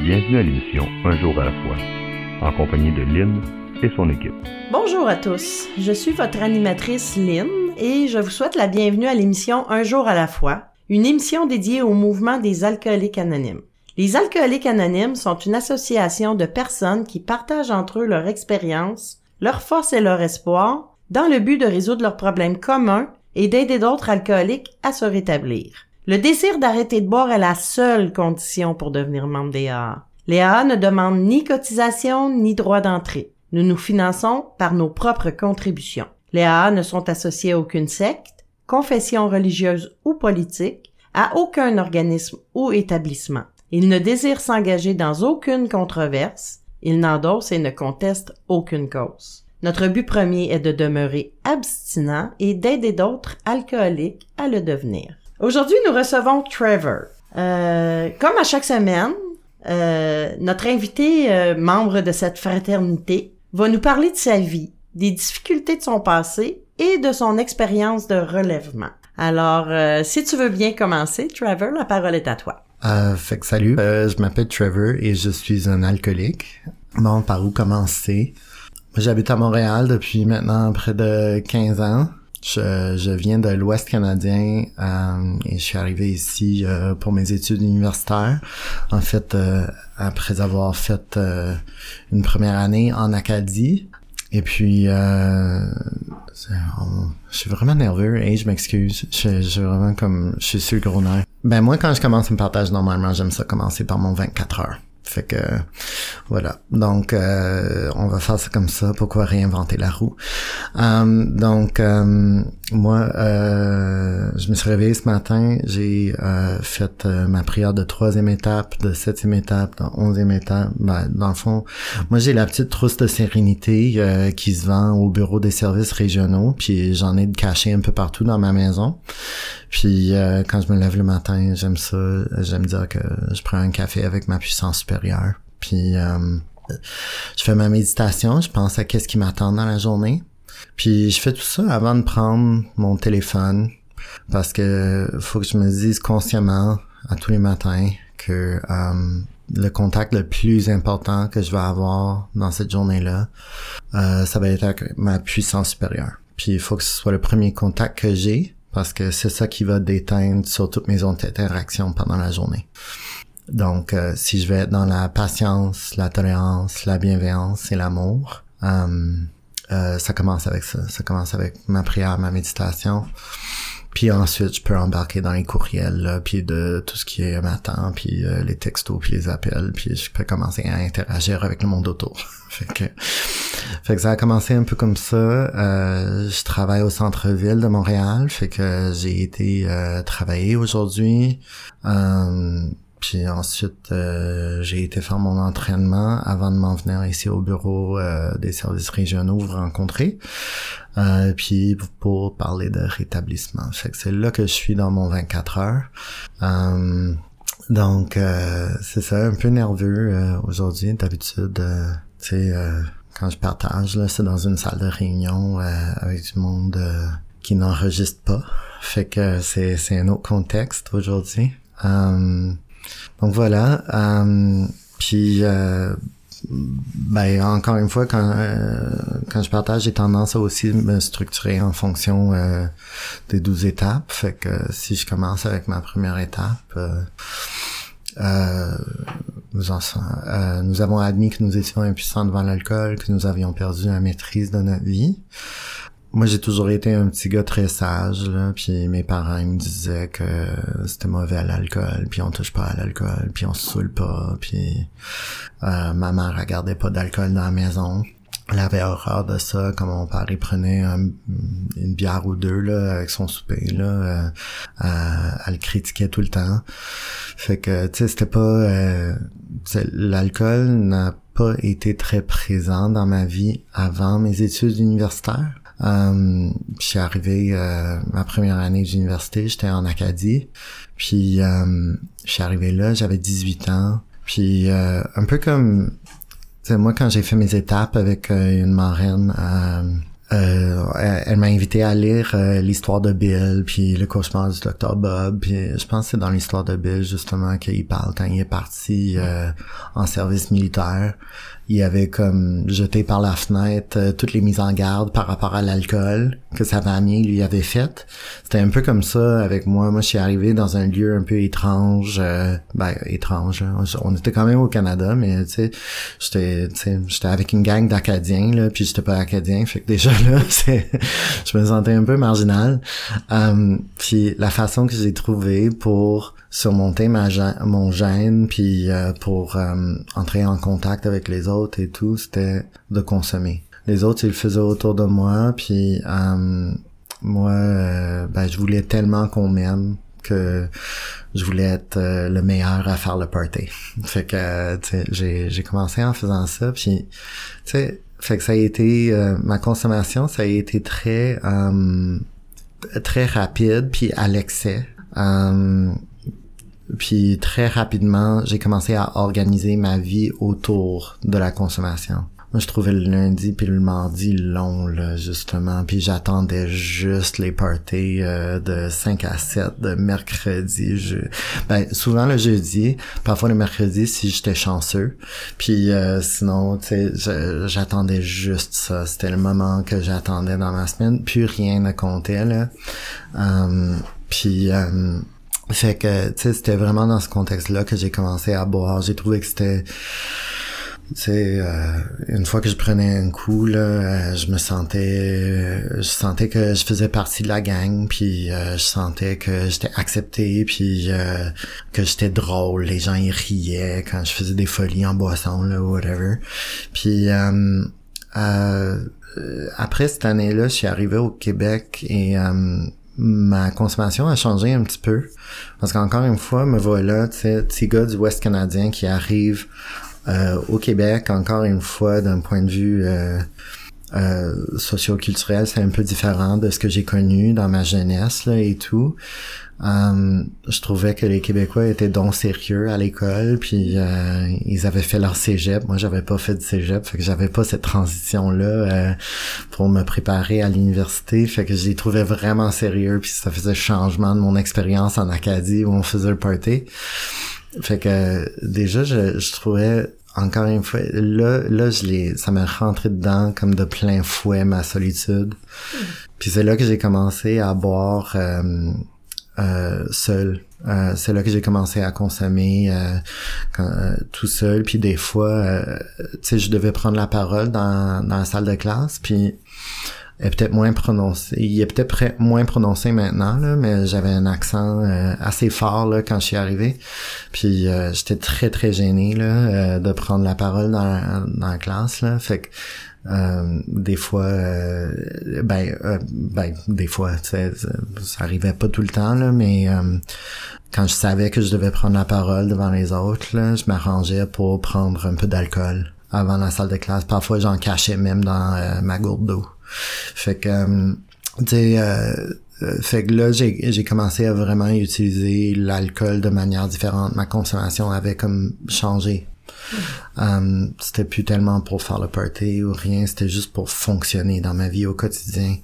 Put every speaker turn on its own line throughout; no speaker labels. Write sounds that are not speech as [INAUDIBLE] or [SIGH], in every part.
Bienvenue à l'émission Un jour à la fois, en compagnie de Lynn et son équipe.
Bonjour à tous, je suis votre animatrice Lynn et je vous souhaite la bienvenue à l'émission Un jour à la fois, une émission dédiée au mouvement des alcooliques anonymes. Les alcooliques anonymes sont une association de personnes qui partagent entre eux leur expérience, leur force et leur espoir dans le but de résoudre leurs problèmes communs et d'aider d'autres alcooliques à se rétablir. Le désir d'arrêter de boire est la seule condition pour devenir membre des AA. Les AA ne demandent ni cotisation ni droit d'entrée. Nous nous finançons par nos propres contributions. Les AA ne sont associés à aucune secte, confession religieuse ou politique, à aucun organisme ou établissement. Ils ne désirent s'engager dans aucune controverse, ils n'endossent et ne contestent aucune cause. Notre but premier est de demeurer abstinent et d'aider d'autres alcooliques à le devenir. Aujourd'hui, nous recevons Trevor. Euh, comme à chaque semaine, euh, notre invité, euh, membre de cette fraternité, va nous parler de sa vie, des difficultés de son passé et de son expérience de relèvement. Alors, euh, si tu veux bien commencer, Trevor, la parole est à toi.
Euh, fait que salut, euh, je m'appelle Trevor et je suis un alcoolique. Bon, par où commencer? J'habite à Montréal depuis maintenant près de 15 ans. Je, je viens de l'Ouest canadien euh, et je suis arrivé ici euh, pour mes études universitaires. En fait, euh, après avoir fait euh, une première année en Acadie. Et puis, euh, je suis vraiment nerveux et je m'excuse. Je, je suis vraiment comme, je suis sur le gros nerf. Ben moi, quand je commence un partage, normalement, j'aime ça commencer par mon 24 heures. Fait que voilà. Donc euh, on va faire ça comme ça. Pourquoi réinventer la roue? Euh, Donc euh, moi, euh, je me suis réveillé ce matin. J'ai euh, fait euh, ma prière de troisième étape, de septième étape, de onzième étape. Ben, dans le fond, moi j'ai la petite trousse de sérénité euh, qui se vend au bureau des services régionaux. Puis j'en ai de cachés un peu partout dans ma maison. Puis euh, quand je me lève le matin, j'aime ça. J'aime dire que je prends un café avec ma puissance supérieure. Puis je fais ma méditation. Je pense à qu'est-ce qui m'attend dans la journée. Puis je fais tout ça avant de prendre mon téléphone parce que faut que je me dise consciemment à tous les matins que euh, le contact le plus important que je vais avoir dans cette journée-là, euh, ça va être avec ma puissance supérieure. Puis il faut que ce soit le premier contact que j'ai parce que c'est ça qui va déteindre sur toutes mes autres interactions pendant la journée. Donc, euh, si je vais être dans la patience, la tolérance, la bienveillance et l'amour, euh, euh, ça commence avec ça. Ça commence avec ma prière, ma méditation. Puis ensuite, je peux embarquer dans les courriels, là, puis de tout ce qui est m'attend, puis euh, les textos, puis les appels, puis je peux commencer à interagir avec le monde autour. [LAUGHS] fait que, fait que ça a commencé un peu comme ça. Euh, je travaille au centre-ville de Montréal, fait que j'ai été euh, travailler aujourd'hui. Puis ensuite, euh, j'ai été faire mon entraînement avant de m'en venir ici au bureau euh, des services régionaux vous rencontrer. Euh, puis pour parler de rétablissement. Fait que c'est là que je suis dans mon 24 heures. Euh, donc, euh, c'est ça, un peu nerveux euh, aujourd'hui. D'habitude, tu sais, quand je partage, là, c'est dans une salle de réunion avec du monde qui n'enregistre pas. Fait que c'est, c'est un autre contexte aujourd'hui. Donc voilà. Euh, puis euh, ben encore une fois quand euh, quand je partage j'ai tendance à aussi me structurer en fonction euh, des douze étapes fait que si je commence avec ma première étape euh, euh, nous, en- euh, nous avons admis que nous étions impuissants devant l'alcool que nous avions perdu la maîtrise de notre vie moi, j'ai toujours été un petit gars très sage, là, puis mes parents ils me disaient que c'était mauvais à l'alcool, puis on touche pas à l'alcool, puis on se saoule pas, puis euh, ma mère elle gardait pas d'alcool dans la maison. Elle avait horreur de ça, comme mon père il prenait un- une bière ou deux là avec son souper là, euh, euh, elle le critiquait tout le temps. Fait que tu sais c'était pas euh, l'alcool n'a pas été très présent dans ma vie avant mes études universitaires. Euh, je suis arrivé euh, ma première année d'université, j'étais en Acadie. Puis euh, je suis arrivé là, j'avais 18 ans. Puis euh, un peu comme moi quand j'ai fait mes étapes avec euh, une marraine euh, euh, elle, m'a invité à lire l'histoire de Bill, puis le cauchemar du docteur Bob, puis je pense que c'est dans l'histoire de Bill justement qu'il parle quand il est parti euh, en service militaire il avait comme jeté par la fenêtre euh, toutes les mises en garde par rapport à l'alcool que sa famille lui avait fait. C'était un peu comme ça avec moi. Moi, je suis arrivé dans un lieu un peu étrange. Euh, ben, étrange. Hein. On était quand même au Canada, mais tu sais, j'étais, j'étais avec une gang d'Acadiens, là, puis j'étais pas Acadien. Fait que déjà, [LAUGHS] là, je me sentais un peu marginal. Um, puis la façon que j'ai trouvé pour surmonter ma mon gêne puis euh, pour euh, entrer en contact avec les autres et tout c'était de consommer. Les autres ils le faisaient autour de moi puis euh, moi ben je voulais tellement qu'on m'aime que je voulais être le meilleur à faire le party. [LAUGHS] Fait que j'ai j'ai commencé en faisant ça puis tu sais fait que ça a été ma consommation ça a été très très rapide puis à l'excès puis très rapidement, j'ai commencé à organiser ma vie autour de la consommation. Moi, je trouvais le lundi puis le mardi long, là, justement. Puis j'attendais juste les parties euh, de 5 à 7 de mercredi. Je... Ben, souvent le jeudi, parfois le mercredi si j'étais chanceux. Puis euh, sinon, tu sais, j'attendais juste ça. C'était le moment que j'attendais dans ma semaine. Puis rien ne comptait, là. Um, puis... Fait que, tu sais, c'était vraiment dans ce contexte-là que j'ai commencé à boire. J'ai trouvé que c'était... Tu sais, euh, une fois que je prenais un coup, là, euh, je me sentais... je sentais que je faisais partie de la gang, puis euh, je sentais que j'étais accepté, puis que j'étais drôle. Les gens, ils riaient quand je faisais des folies en boisson, là, whatever. Puis... après cette année-là, je suis arrivé au Québec et ma consommation a changé un petit peu. Parce qu'encore une fois, me voilà, tu sais, petit gars du Ouest canadien qui arrive euh, au Québec, encore une fois, d'un point de vue euh, euh, socio-culturel, c'est un peu différent de ce que j'ai connu dans ma jeunesse là, et tout. Um, je trouvais que les Québécois étaient donc sérieux à l'école, puis euh, ils avaient fait leur cégep. Moi, j'avais pas fait de cégep, fait que j'avais pas cette transition-là euh, pour me préparer à l'université. Fait que je les trouvais vraiment sérieux, puis ça faisait changement de mon expérience en Acadie où on faisait le party. Fait que déjà, je, je trouvais encore une fois, là, là, je l'ai, ça m'a rentré dedans comme de plein fouet ma solitude. Hmm. Puis c'est là que j'ai commencé à boire euh, euh, seul. Euh, c'est là que j'ai commencé à consommer euh, euh tout seul. Puis des fois, euh, tu sais, je devais prendre la parole dans, dans la salle de classe. Puis est peut-être moins prononcé. Il est peut-être moins prononcé maintenant, là, mais j'avais un accent assez fort là, quand je suis arrivé. Puis j'étais très très gêné là, de prendre la parole dans, dans la classe. Là. Fait que euh, des fois, euh, ben, euh, ben, des fois, ça arrivait pas tout le temps, là, mais quand je savais que je devais prendre la parole devant les autres, là, je m'arrangeais pour prendre un peu d'alcool avant la salle de classe. Parfois, j'en cachais même dans ma gourde d'eau. Fait que, tu sais, fait que là, j'ai commencé à vraiment utiliser l'alcool de manière différente. Ma consommation avait comme changé Um, c'était plus tellement pour faire le party ou rien, c'était juste pour fonctionner dans ma vie au quotidien.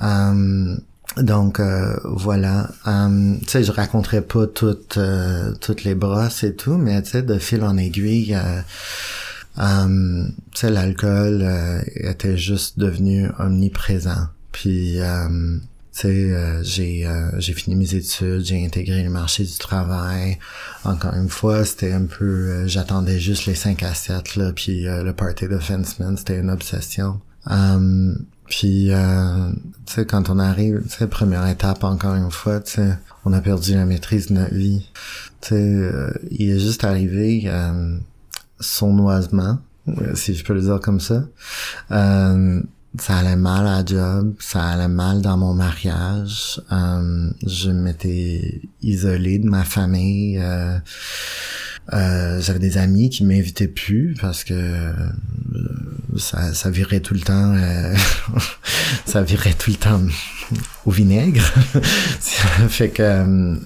Um, donc euh, voilà, um, tu sais, je raconterai pas toutes euh, toutes les brosses et tout, mais tu sais, de fil en aiguille, euh, tu sais, l'alcool était juste devenu omniprésent. Puis euh, j'ai euh, j'ai fini mes études, j'ai intégré le marché du travail. Encore une fois, c'était un peu euh, j'attendais juste les 5 à 7 là, puis le party de Fenceman, c'était une obsession. Um, puis tu sais quand on arrive, tu première étape encore une fois, tu on a perdu la maîtrise de notre vie. Tu sais il est juste arrivé sournoisement, si je peux le dire comme ça ça allait mal à job, ça allait mal dans mon mariage. Euh, je m'étais isolé de ma famille. Euh, euh, j'avais des amis qui m'invitaient plus parce que euh, ça, ça virait tout le temps euh, [LAUGHS] ça virait tout le temps au vinaigre [LAUGHS] fait que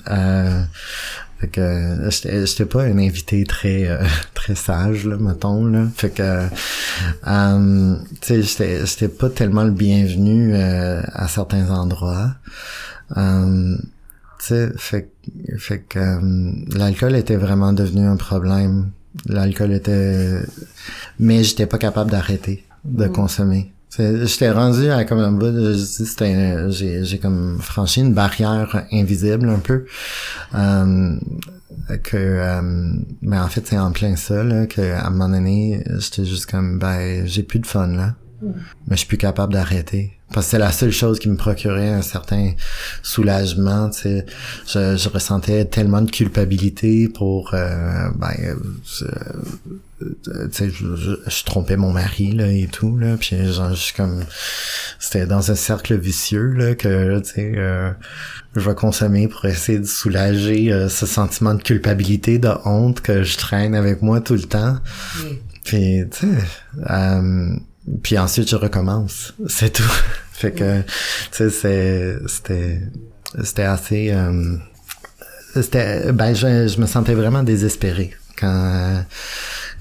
Fait que euh, j'étais pas un invité très euh, [LAUGHS] très sage là, mettons là. Fait que euh, tu sais j'étais pas tellement le bienvenu euh, à certains endroits. Euh, tu sais fait fait que euh, l'alcool était vraiment devenu un problème. L'alcool était mais j'étais pas capable d'arrêter de consommer. J'étais rendu à comme un bout, je dis, c'était j'ai j'ai comme franchi une barrière invisible un peu. Euh, que euh, mais en fait c'est en plein ça là que à un moment donné j'étais juste comme ben j'ai plus de fun là mais je suis plus capable d'arrêter. Parce que c'est la seule chose qui me procurait un certain soulagement tu sais. Je, je ressentais tellement de culpabilité pour euh, ben euh, je- euh, tu sais je, je, je trompais mon mari là et tout là. Puis genre je suis comme c'était dans un cercle vicieux là que tu sais euh, je vais consommer pour essayer de soulager euh, ce sentiment de culpabilité de honte que je traîne avec moi tout le temps. Puis tu sais puis ensuite je recommence. C'est tout. [LAUGHS] Fait que tu sais c'est c'était c'était assez euh, c'était ben je, je me sentais vraiment désespéré quand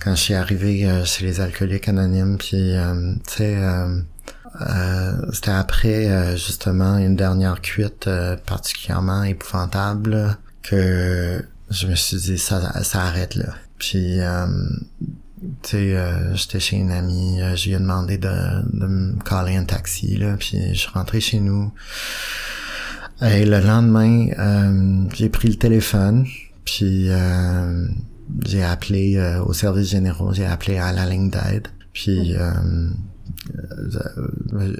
quand je suis arrivé euh, chez les alcooliques anonymes. Puis euh, tu sais euh, euh, c'était après euh, justement une dernière cuite euh, particulièrement épouvantable là, que je me suis dit ça ça arrête là. Puis euh, tu sais euh, j'étais chez une amie euh, je lui ai demandé de, de me caller un taxi là puis je suis rentré chez nous. Et le lendemain euh, j'ai pris le téléphone puis euh, j'ai appelé euh, au service généraux j'ai appelé à la ligne d'aide puis euh, euh,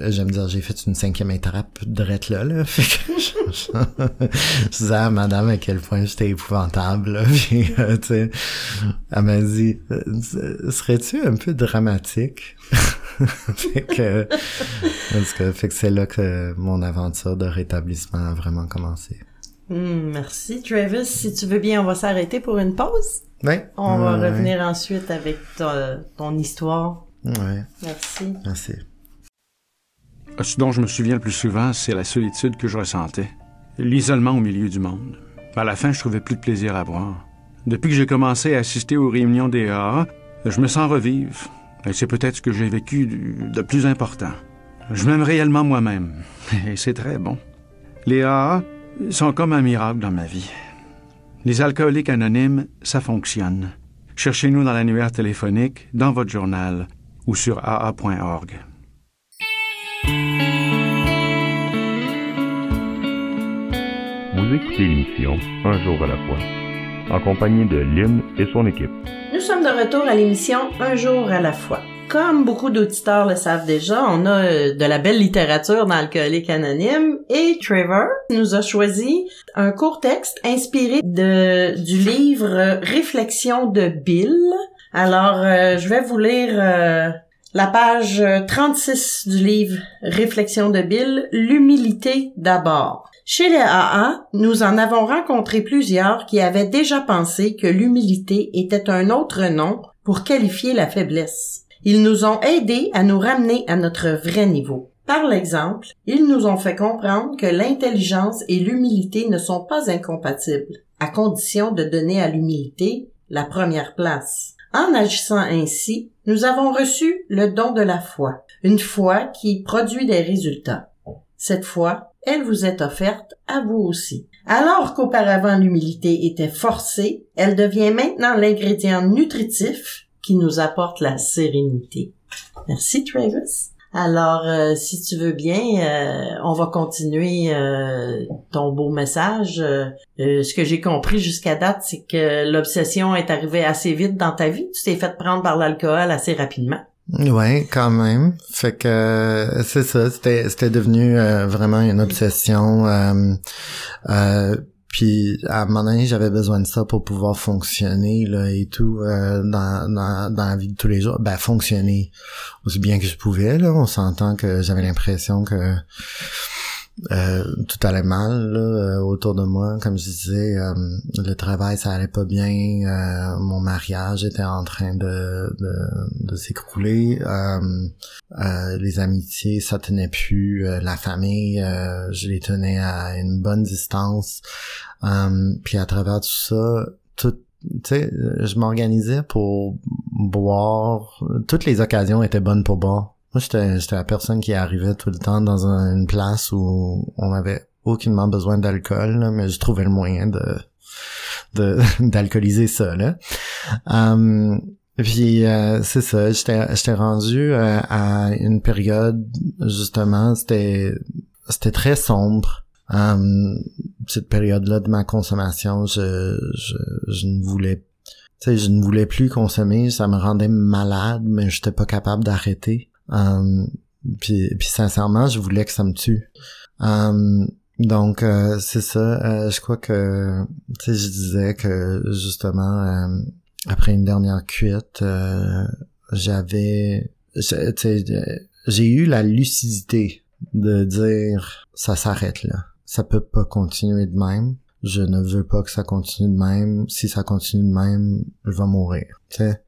j'aime dire j'ai fait une cinquième étape drette là là [LAUGHS] fait que je, disais à madame à quel point j'étais épouvantable là, [LAUGHS] puis euh, tu sais elle m'a dit euh, serais-tu un peu dramatique? [LAUGHS] Fait que parce que fait que c'est là que mon aventure de rétablissement a vraiment commencé
Hmm, merci, Travis. Si tu veux bien, on va s'arrêter pour une pause. On va revenir ensuite avec ton, ton histoire.
Ouais
Merci.
merci
Ce dont je me souviens le plus souvent, c'est la solitude que je ressentais. L'isolement au milieu du monde. À la fin, je trouvais plus de plaisir à boire. Depuis que j'ai commencé à assister aux réunions des AA, je me sens revivre. Et c'est peut-être ce que j'ai vécu de de plus important. Je m'aime réellement moi-même. [LAUGHS] Et c'est très bon. Les AA sont comme un miracle dans ma vie. Les alcooliques anonymes, ça fonctionne. Cherchez-nous dans l'annuaire téléphonique, dans votre journal ou sur aa.org.
Vous écoutez l'émission Un jour à la fois, en compagnie de Lynn et son équipe.
Nous sommes de retour à l'émission Un jour à la fois. Comme beaucoup d'auditeurs le savent déjà, on a euh, de la belle littérature dans Alcoolique Anonyme et Trevor nous a choisi un court texte inspiré de, du livre Réflexion de Bill. Alors, euh, je vais vous lire euh, la page euh, 36 du livre Réflexion de Bill, L'humilité d'abord. Chez les AA, nous en avons rencontré plusieurs qui avaient déjà pensé que l'humilité était un autre nom pour qualifier la faiblesse. Ils nous ont aidés à nous ramener à notre vrai niveau. Par l'exemple, ils nous ont fait comprendre que l'intelligence et l'humilité ne sont pas incompatibles, à condition de donner à l'humilité la première place. En agissant ainsi, nous avons reçu le don de la foi, une foi qui produit des résultats. Cette foi, elle vous est offerte à vous aussi. Alors qu'auparavant l'humilité était forcée, elle devient maintenant l'ingrédient nutritif qui nous apporte la sérénité. Merci Travis. Alors, euh, si tu veux bien, euh, on va continuer euh, ton beau message. Ce que j'ai compris jusqu'à date, c'est que l'obsession est arrivée assez vite dans ta vie. Tu t'es fait prendre par l'alcool assez rapidement.
Ouais, quand même. Fait que c'est ça, c'était c'était devenu vraiment une obsession. Puis à un moment donné, j'avais besoin de ça pour pouvoir fonctionner là et tout euh, dans, dans dans la vie de tous les jours. Ben fonctionner aussi bien que je pouvais là. On s'entend que j'avais l'impression que euh, tout allait mal euh, autour de moi. Comme je disais, euh, le travail ça allait pas bien. mon mariage était en train de s'écrouler. les amitiés ça tenait plus. la famille, je les tenais à une bonne distance. puis à travers tout ça, tout tu sais, je m'organisais pour boire. Toutes les occasions étaient bonnes pour boire. Moi, j'étais, la personne qui arrivait tout le temps dans une place où on avait aucunement besoin d'alcool, mais je trouvais le moyen de, de [LAUGHS] d'alcooliser ça là. Um, puis euh, c'est ça, j'étais j'étais rendu euh, à une période justement, c'était c'était très sombre. Um, cette période-là de ma consommation, je, je, je ne voulais je ne voulais plus consommer, ça me rendait malade, mais j'étais pas capable d'arrêter. Um, puis, puis sincèrement, je voulais que ça me tue. Um, donc euh, c'est ça. Euh, je crois que tu sais, je disais que justement après une dernière cuite, j'avais, j'ai eu la lucidité de dire ça s'arrête là. Ça peut pas continuer de même. Je ne veux pas que ça continue de même. Si ça continue de même, je vais mourir. Tu sais.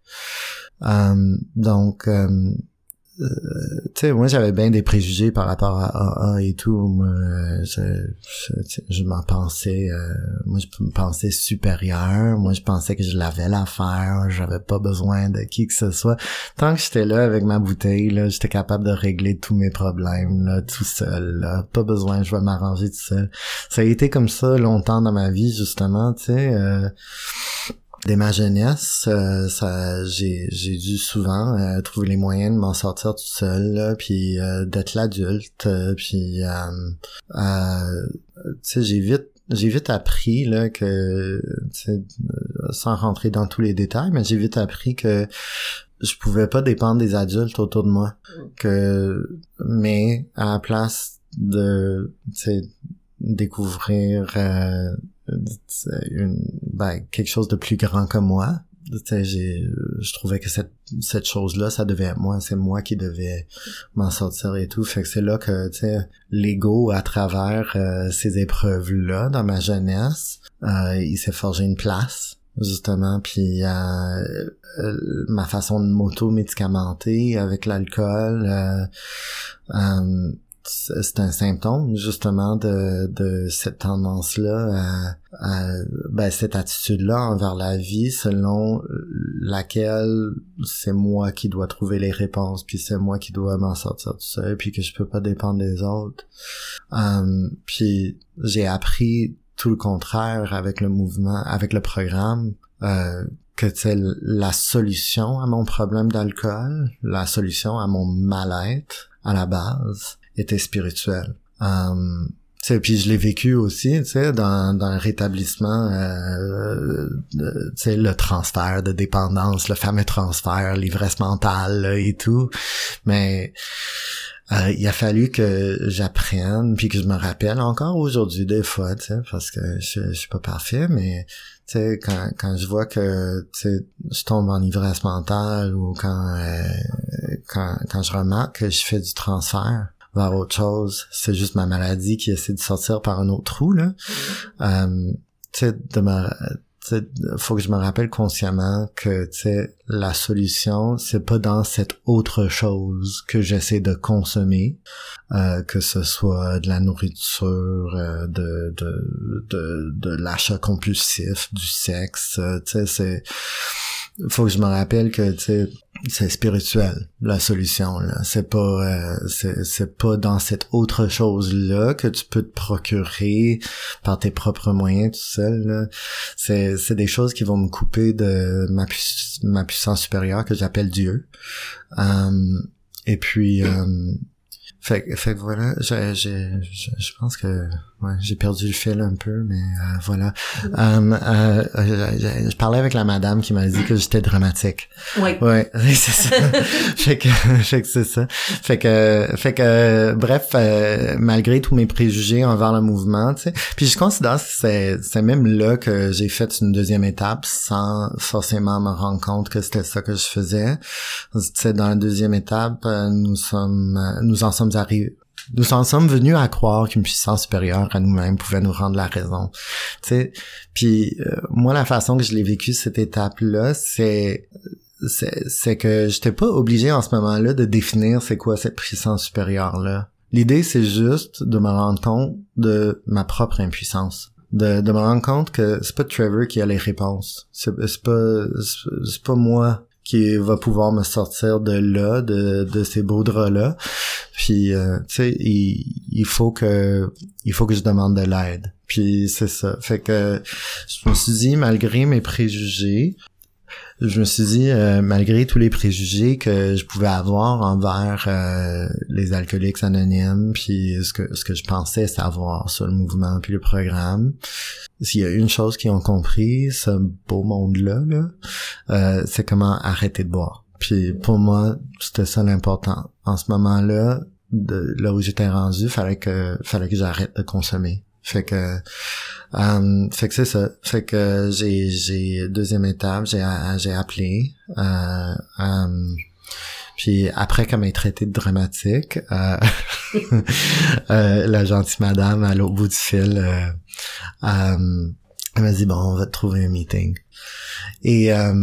donc euh, tu sais, moi j'avais bien des préjugés par rapport à AA et tout. Moi, je, je, m'en pensais, euh, moi je me pensais supérieur. Moi je pensais que je l'avais l'affaire. J'avais pas besoin de qui que ce soit. Tant que j'étais là avec ma bouteille, là, j'étais capable de régler tous mes problèmes là, tout seul. Là. Pas besoin, je vais m'arranger tout seul. Ça a été comme ça longtemps dans ma vie justement. Tu sais. Euh, dès ma jeunesse, euh, ça, j'ai, j'ai dû souvent euh, trouver les moyens de m'en sortir tout seul, puis euh, d'être l'adulte, puis tu sais, j'ai vite j'ai vite appris là que sans rentrer dans tous les détails, mais j'ai vite appris que je pouvais pas dépendre des adultes autour de moi, que mais à la place de découvrir une, ben, quelque chose de plus grand que moi. J'ai, je trouvais que cette, cette chose-là, ça devait être moi, c'est moi qui devais m'en sortir et tout. Fait que c'est là que, l'ego, à travers euh, ces épreuves-là, dans ma jeunesse, euh, il s'est forgé une place, justement, puis euh, ma façon de m'auto-médicamenter avec l'alcool, c'est un symptôme justement de, de cette tendance-là à, ben, cette attitude-là envers la vie selon laquelle c'est moi qui dois trouver les réponses puis c'est moi qui dois m'en sortir tout seul puis que je peux pas dépendre des autres. Um, puis j'ai appris tout le contraire avec le mouvement avec le programme euh, que c'est la solution à mon problème d'alcool la solution à mon mal-être à la base était spirituel. Um, puis je l'ai vécu aussi, tu sais, dans, dans le rétablissement, euh, sais le transfert de dépendance, le fameux transfert, l'ivresse mentale et tout. Mais euh, il a fallu que j'apprenne, puis que je me rappelle encore aujourd'hui des fois, tu sais, parce que je, je suis pas parfait, mais tu sais, quand, quand je vois que tu sais, je tombe en ivresse mentale ou quand, euh, quand, quand je remarque que je fais du transfert, vers autre chose. C'est juste ma maladie qui essaie de sortir par un autre trou, là. Euh, tu sais, de ma faut que je me rappelle consciemment que tu sais la solution c'est pas dans cette autre chose que j'essaie de consommer euh, que ce soit de la nourriture euh, de de de, de l'achat compulsif du sexe tu sais c'est faut que je me rappelle que c'est spirituel la solution là. C'est pas euh, c'est pas dans cette autre chose là que tu peux te procurer par tes propres moyens tout seul c'est c'est des choses qui vont me couper de ma ma puissance supérieure que j'appelle Dieu. Euh, et puis euh, fait, fait voilà, j'ai, je pense que ouais, j'ai perdu le fil un peu, mais euh, voilà. Um, euh, je, parlais avec la madame qui m'a dit que j'étais dramatique.
Oui.
Ouais, [LAUGHS] c'est ça. [LAUGHS] fait que, [LAUGHS] fait que c'est ça. Fait que, fait que, bref, euh, malgré tous mes préjugés envers le mouvement, tu sais, puis je considère que c'est, c'est même là que j'ai fait une deuxième étape sans forcément me rendre compte que c'était ça que je faisais. Tu sais, dans la deuxième étape, nous sommes, nous en sommes nous en sommes venus à croire qu'une puissance supérieure à nous-mêmes pouvait nous rendre la raison. Tu sais, puis euh, moi la façon que je l'ai vécu cette étape-là, c'est c'est que j'étais pas obligé en ce moment-là de définir c'est quoi cette puissance supérieure là. L'idée c'est juste de me rendre compte de ma propre impuissance. De, de me rendre compte que c'est pas Trevor qui a les réponses. C'est pas c'est pas moi qui va pouvoir me sortir de là, de, de ces beaux draps-là. Puis, euh, tu sais, il, il, faut que il faut que je demande de l'aide. Puis c'est ça. Fait que je me suis dit, malgré mes préjugés, je me suis dit, euh, malgré tous les préjugés que je pouvais avoir envers euh, les alcooliques anonymes, puis ce que ce que je pensais savoir sur le mouvement puis le programme, s'il y a une chose qu'ils ont compris, ce beau monde-là, là, euh, c'est comment arrêter de boire. Puis pour moi, c'était ça l'important. En ce moment-là, de là où j'étais rendu, fallait que fallait que j'arrête de consommer. Fait que euh, fait que c'est ça. Fait que j'ai j'ai deuxième étape, j'ai j'ai appelé euh, euh, puis après qu'elle m'ait traité de dramatique, euh, [LAUGHS] euh, la gentille madame à l'autre bout du fil, euh, elle m'a dit bon, on va trouver un meeting. Et euh,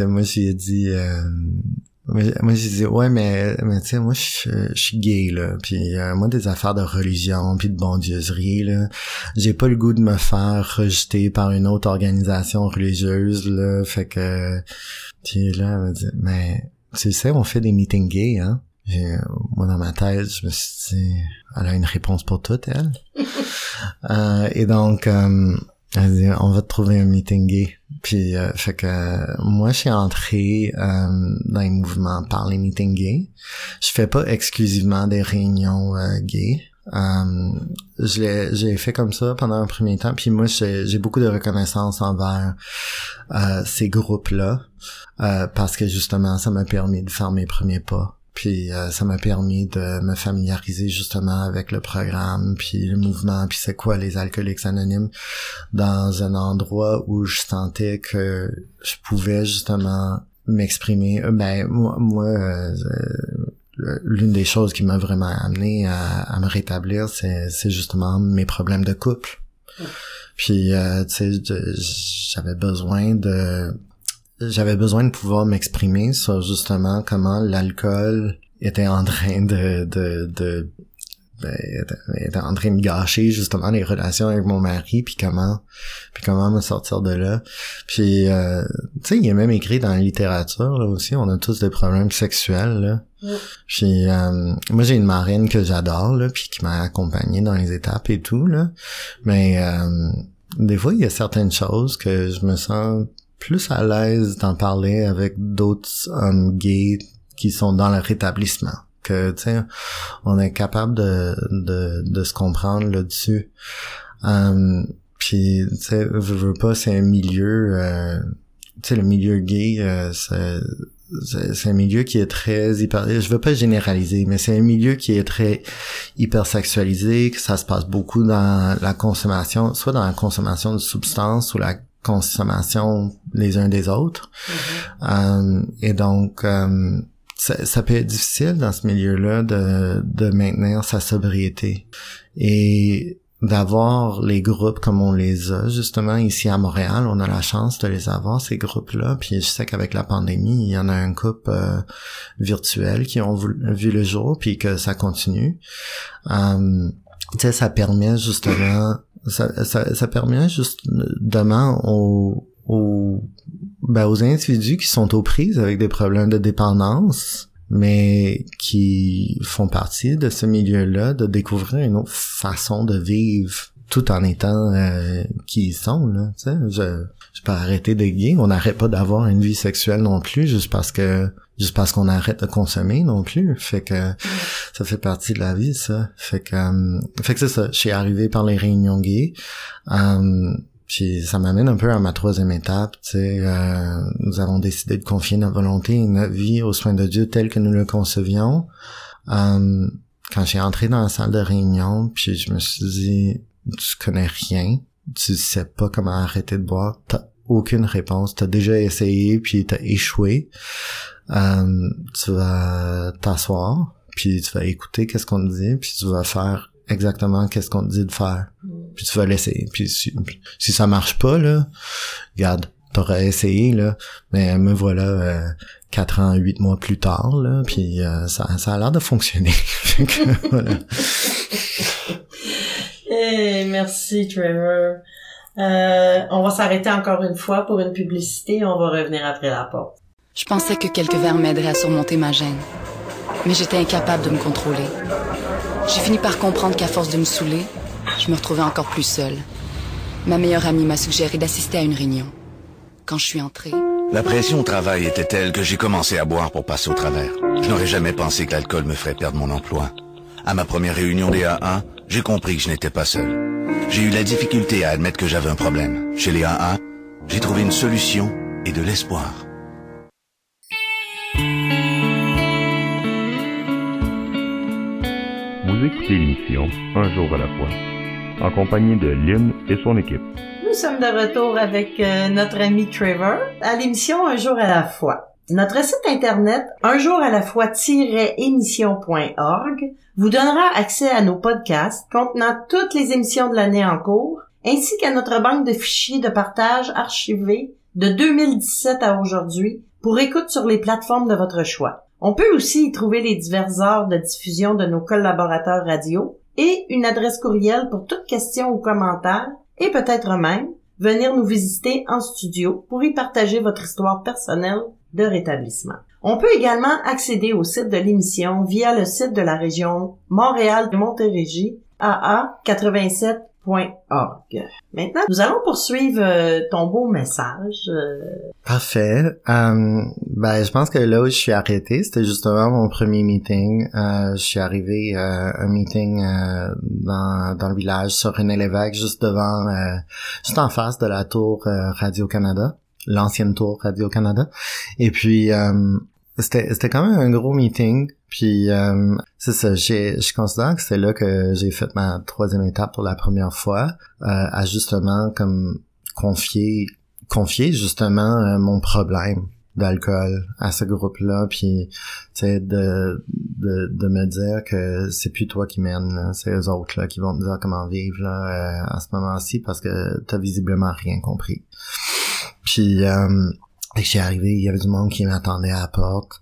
moi j'ai dit moi, j'ai dit ouais mais mais tu sais moi je suis gay là. Puis euh, moi des affaires de religion puis de bondieuserie là j'ai pas le goût de me faire rejeter par une autre organisation religieuse là. Fait que puis là elle m'a dit mais tu sais on fait des meetings gays hein. Moi dans ma tête je me suis dit elle a une réponse pour tout elle. [LAUGHS] Euh, et donc euh, elle dit on va te trouver un meeting gay puis, euh, fait que moi, je suis entré euh, dans les mouvements par les meetings gays. Je fais pas exclusivement des réunions euh, gays. Euh, j'ai fait comme ça pendant un premier temps. Puis moi, j'ai beaucoup de reconnaissance envers ces groupes-là parce que justement, ça m'a permis de faire mes premiers pas. Puis euh, ça m'a permis de me familiariser justement avec le programme, puis le mouvement, puis c'est quoi les alcooliques anonymes dans un endroit où je sentais que je pouvais justement m'exprimer. Euh, ben moi, moi euh, l'une des choses qui m'a vraiment amené à, me rétablir, c'est, c'est justement mes problèmes de couple. Puis tu sais, j'avais besoin de j'avais besoin de pouvoir m'exprimer sur justement comment l'alcool était en train de, de, de ben, était en train de gâcher justement les relations avec mon mari puis comment puis comment me sortir de là. Puis euh, tu sais il est même écrit dans la littérature là aussi. On a tous des problèmes sexuels là. Puis euh, moi j'ai une marine que j'adore là puis qui m'a accompagné dans les étapes et tout là. Mais euh, des fois il y a certaines choses que je me sens plus à l'aise d'en parler avec d'autres hommes gays qui sont dans le rétablissement que tu sais on est capable de, de, de se comprendre là-dessus. Um, puis tu sais veux, veux pas c'est un milieu euh, tu sais le milieu gay euh, c'est un milieu qui est très hyper je veux pas généraliser mais c'est un milieu qui est très hyper sexualisé que ça se passe beaucoup dans la consommation soit dans la consommation de substances ou la consommation les uns des autres. Mm-hmm. Euh, et donc, euh, ça, ça, peut être difficile dans ce milieu-là de, de maintenir sa sobriété. Et d'avoir les groupes comme on les a justement ici à Montréal on a la chance de les avoir ces groupes là puis je sais qu'avec la pandémie il y en a un couple euh, virtuel qui ont vu, le jour puis que ça continue euh, tu sais ça permet justement ça, ça, ça permet justement aux, aux, ben, aux individus qui sont aux prises avec des problèmes de dépendance, mais qui font partie de ce milieu-là, de découvrir une autre façon de vivre tout en étant euh, qui ils sont là je je peux arrêter de gay on n'arrête pas d'avoir une vie sexuelle non plus juste parce que juste parce qu'on arrête de consommer non plus fait que ça fait partie de la vie ça fait que euh, fait que c'est ça je suis arrivé par les réunions gays euh, puis ça m'amène un peu à ma troisième étape, tu sais, euh, nous avons décidé de confier notre volonté et notre vie aux soins de Dieu tel que nous le concevions. Euh, quand j'ai entré dans la salle de réunion, puis je me suis dit, tu connais rien, tu sais pas comment arrêter de boire, aucune réponse, t'as déjà essayé puis t'as échoué. Euh, tu vas t'asseoir, puis tu vas écouter qu'est-ce qu'on te dit, puis tu vas faire exactement qu'est-ce qu'on te dit de faire. Puis tu vas laisser. Puis si, si ça marche pas, là, regarde, t'aurais essayé, là, mais me voilà euh, 4 ans, 8 mois plus tard, là, puis euh, ça, ça a l'air de fonctionner. [LAUGHS] Voilà. [LAUGHS]
Merci Trevor. Euh, on va s'arrêter encore une fois pour une publicité et on va revenir après la porte.
Je pensais que quelques verres m'aideraient à surmonter ma gêne. Mais j'étais incapable de me contrôler. J'ai fini par comprendre qu'à force de me saouler, je me retrouvais encore plus seule. Ma meilleure amie m'a suggéré d'assister à une réunion. Quand je suis entrée,
La pression au travail était telle que j'ai commencé à boire pour passer au travers. Je n'aurais jamais pensé que l'alcool me ferait perdre mon emploi. À ma première réunion des A1, j'ai compris que je n'étais pas seul. J'ai eu la difficulté à admettre que j'avais un problème. Chez les A1, j'ai trouvé une solution et de l'espoir.
Vous écoutez l'émission Un jour à la fois, en compagnie de Lynn et son équipe.
Nous sommes de retour avec euh, notre ami Trevor à l'émission Un jour à la fois. Notre site internet un jour à la fois-émission.org vous donnera accès à nos podcasts contenant toutes les émissions de l'année en cours, ainsi qu'à notre banque de fichiers de partage archivés de 2017 à aujourd'hui pour écoute sur les plateformes de votre choix. On peut aussi y trouver les diverses heures de diffusion de nos collaborateurs radio et une adresse courriel pour toute question ou commentaire et peut-être même venir nous visiter en studio pour y partager votre histoire personnelle de rétablissement. On peut également accéder au site de l'émission via le site de la région Montréal-Montérégie AA87.org. Maintenant, nous allons poursuivre euh, ton beau message. euh,
Parfait. Euh, ben, je pense que là où je suis arrêté, c'était justement mon premier meeting. Je suis arrivé à un meeting dans, dans le village sur René Lévesque, juste devant, juste en face de la tour Radio-Canada, l'ancienne tour Radio-Canada. Et puis, euh, c'était c'était quand même un gros meeting. Puis, euh, c'est ça, j'ai, je considère que c'est là que j'ai fait ma troisième étape pour la première fois, euh, à justement comme confier confier justement euh, mon problème d'alcool à ce groupe-là puis tu sais de, de de me dire que c'est plus toi qui mène c'est eux autres là qui vont te dire comment vivre là euh, à ce moment-ci parce que t'as visiblement rien compris puis euh, j'ai arrivé il y avait du monde qui m'attendait à la porte.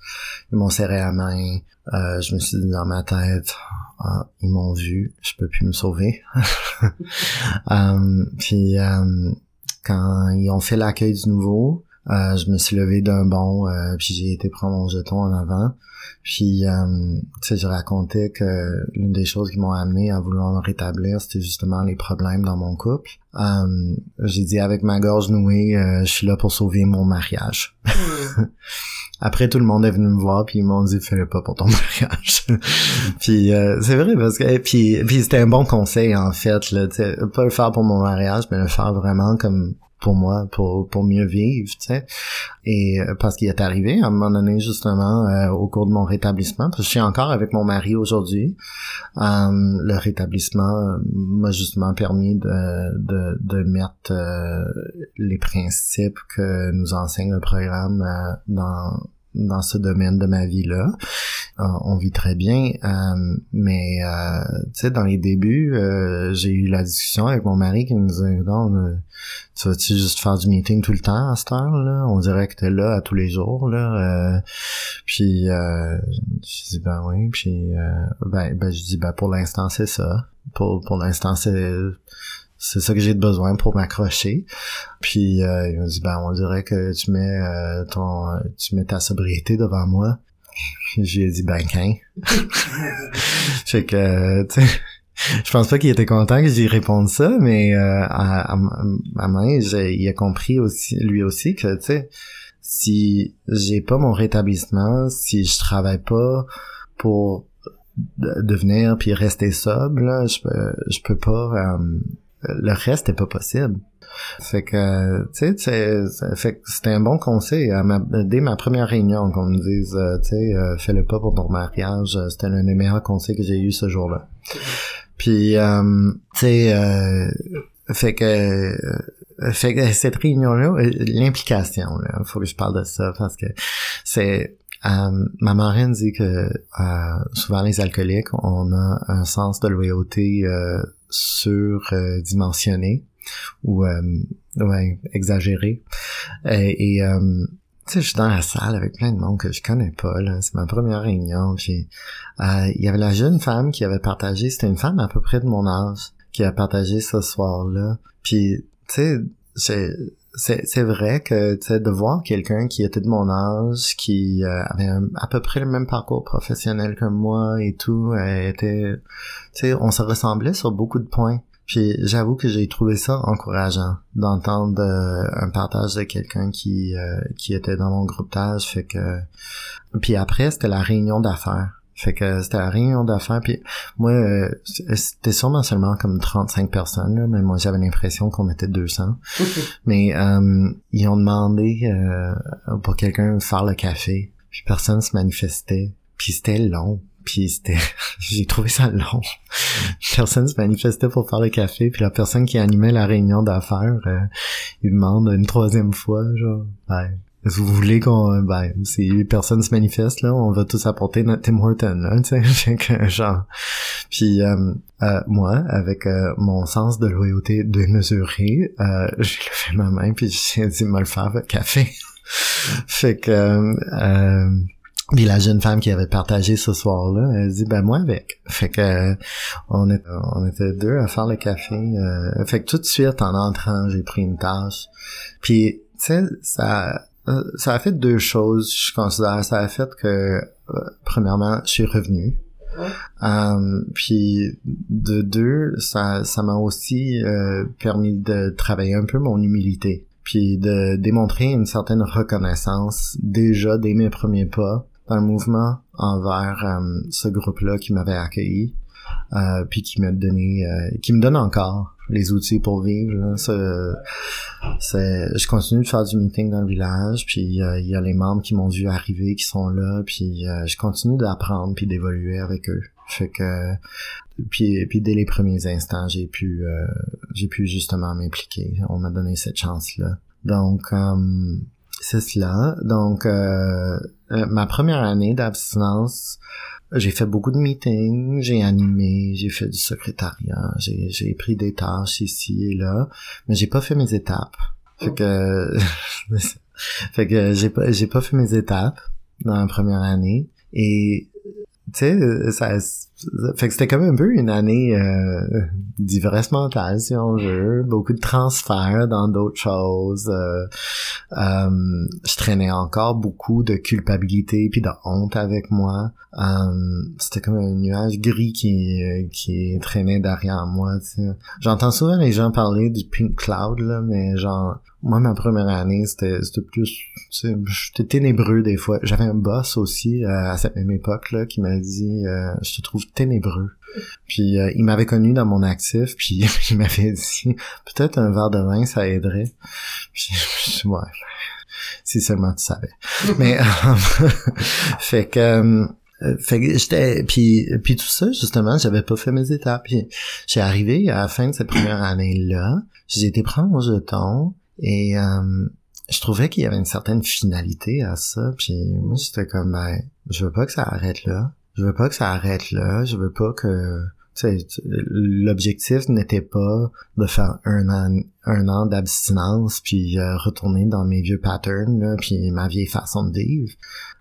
Ils m'ont serré la main. Euh, je me suis dit dans ma tête ah, ils m'ont vu je peux plus me sauver [LAUGHS] Euh, puis euh, quand ils ont fait l'accueil du nouveau, euh, je me suis levé d'un bond, euh, puis j'ai été prendre mon jeton en avant. Puis, euh, tu sais, je racontais que l'une des choses qui m'ont amené à vouloir me rétablir, c'était justement les problèmes dans mon couple. Euh, j'ai dit avec ma gorge nouée, euh, je suis là pour sauver mon mariage. [LAUGHS] Après, tout le monde est venu me voir puis ils m'ont dit fais-le pas pour ton [LAUGHS] mariage. puis euh, c'est vrai parce que puis puis c'était un bon conseil en fait là, pas le faire pour mon mariage, mais le faire vraiment comme pour moi pour pour mieux vivre, tu sais. Et euh, parce qu'il est arrivé à un moment donné justement euh, au cours de mon rétablissement, parce que je suis encore avec mon mari aujourd'hui. Euh, le rétablissement euh, m'a justement permis de de, de mettre euh, les principes que nous enseigne le programme euh, dans dans ce domaine de ma vie là on vit très bien euh, mais euh, tu sais dans les débuts euh, j'ai eu la discussion avec mon mari qui me disait non euh, tu vas-tu juste faire du meeting tout le temps à cette heure là on dirait que t'es là à tous les jours là euh, puis euh, je dis ben oui puis euh, ben ben je dis ben pour l'instant c'est ça. Pour pour l'instant c'est c'est ça que j'ai besoin pour m'accrocher. Puis euh, il m'a dit ben on dirait que tu mets euh, ton tu mets ta sobriété devant moi. [LAUGHS] Puis je lui ai dit ben qu'un. [LAUGHS] fait que tu sais je pense pas qu'il était content que j'y réponde ça, mais euh, à, à, à main, j'ai- il a compris aussi lui aussi que tu sais si j'ai pas mon rétablissement, si je travaille pas pour de- devenir puis rester sobre, là, je peux je peux pas euh, le reste est pas possible. Fait que, tu sais, fait c'était un bon conseil. Dès ma première réunion, qu'on me dise, euh, tu sais, euh, fais-le pas pour ton mariage, euh, c'était l'un des meilleurs conseils que j'ai eu ce jour-là. Puis, tu sais, fait que, fait que cette réunion-là, l'implication, là, faut que je parle de ça parce que c'est ma marraine dit que souvent les alcooliques, on a un sens de loyauté euh, surdimensionné ou ouais, exagéré. Et, et tu sais, je suis dans la salle avec plein de monde que je connais pas, là. C'est ma première réunion, puis il y avait la jeune femme qui avait partagé, c'était une femme à peu près de mon âge, qui a partagé ce soir-là. Puis, tu sais, c'est vrai que de voir quelqu'un qui était de mon âge qui euh, avait à peu près le même parcours professionnel que moi et tout euh, était on se ressemblait sur beaucoup de points. Puis j'avoue que j'ai trouvé ça encourageant d'entendre euh, un partage de quelqu'un qui qui était dans mon groupe d'âge. Fait que puis après c'était la réunion d'affaires fait que c'était la réunion d'affaires. Puis moi, euh, c'était sûrement seulement comme 35 personnes, là, mais moi j'avais l'impression qu'on était 200. [LAUGHS] mais euh, ils ont demandé euh, pour quelqu'un de faire le café. Puis personne se manifestait. Puis c'était long. Puis c'était... [LAUGHS] J'ai trouvé ça long. [LAUGHS] personne se manifestait pour faire le café. Puis la personne qui animait la réunion d'affaires, euh, il demande une troisième fois, genre... vous voulez qu'on ben si personne se manifeste là on va tous apporter notre Tim Horton là [LAUGHS] tu sais genre puis euh, euh, moi avec euh, mon sens de loyauté démesuré euh, [LAUGHS] j'ai levé ma main puis j'ai dit me le faire votre café [LAUGHS] fait que euh, puis la jeune femme qui avait partagé ce soir-là, elle dit ben moi avec. Fait que on était, on était deux à faire le café. fait que tout de suite en entrant, j'ai pris une tâche. Puis tu sais ça euh, ça a fait deux choses, je considère. Ça a fait que, euh, premièrement, je suis revenu. Euh, puis de deux, ça ça m'a aussi permis de travailler un peu mon humilité, puis de démontrer une certaine reconnaissance déjà dès mes premiers pas dans le mouvement envers ce groupe-là qui m'avait accueilli, puis qui m'a donné, qui me donne encore les outils pour vivre. C'est, je continue de faire du meeting dans le village, puis euh, il y a les membres qui m'ont vu arriver, qui sont là, puis euh, je continue d'apprendre puis d'évoluer avec eux. Fait que puis puis dès les premiers instants, j'ai pu euh, j'ai pu justement m'impliquer. On m'a donné cette chance là. Donc c'est cela. Donc ma première année d'abstinence j'ai fait beaucoup de meetings, j'ai animé, j'ai fait du secrétariat, j'ai, j'ai pris des tâches ici et là, mais j'ai pas fait mes étapes. Fait que, [LAUGHS] fait que j'ai pas, j'ai pas fait mes étapes dans la première année. Et tu sais, ça, fait que c'était comme un peu une année euh, d'ivresse mentale, si on veut, beaucoup de transferts dans d'autres choses. Euh, euh, je traînais encore beaucoup de culpabilité puis de honte avec moi. Euh, c'était comme un nuage gris qui qui traînait derrière moi. J'entends souvent les gens parler du pink cloud là, mais genre moi, ma première année, c'était plus... J'étais ténébreux des fois. J'avais un boss aussi euh, à cette même époque-là qui m'a dit euh, Je te trouve ténébreux ». Puis euh, il m'avait connu dans mon actif, puis [LAUGHS] il m'avait dit « Peut-être un verre de vin, ça aiderait. » Puis je ouais, si seulement tu savais. Mais, [LAUGHS] fait que... fait que j'étais puis puis tout ça justement j'avais pas fait mes étapes puis j'ai arrivé à la fin de cette première année là j'ai été prendre mon jeton et euh, je trouvais qu'il y avait une certaine finalité à ça. Puis moi, c'était comme, ben, je veux pas que ça arrête là. Je veux pas que ça arrête là. Je veux pas que... L'objectif n'était pas de faire un an, un an d'abstinence puis euh, retourner dans mes vieux patterns là, puis ma vieille façon de vivre.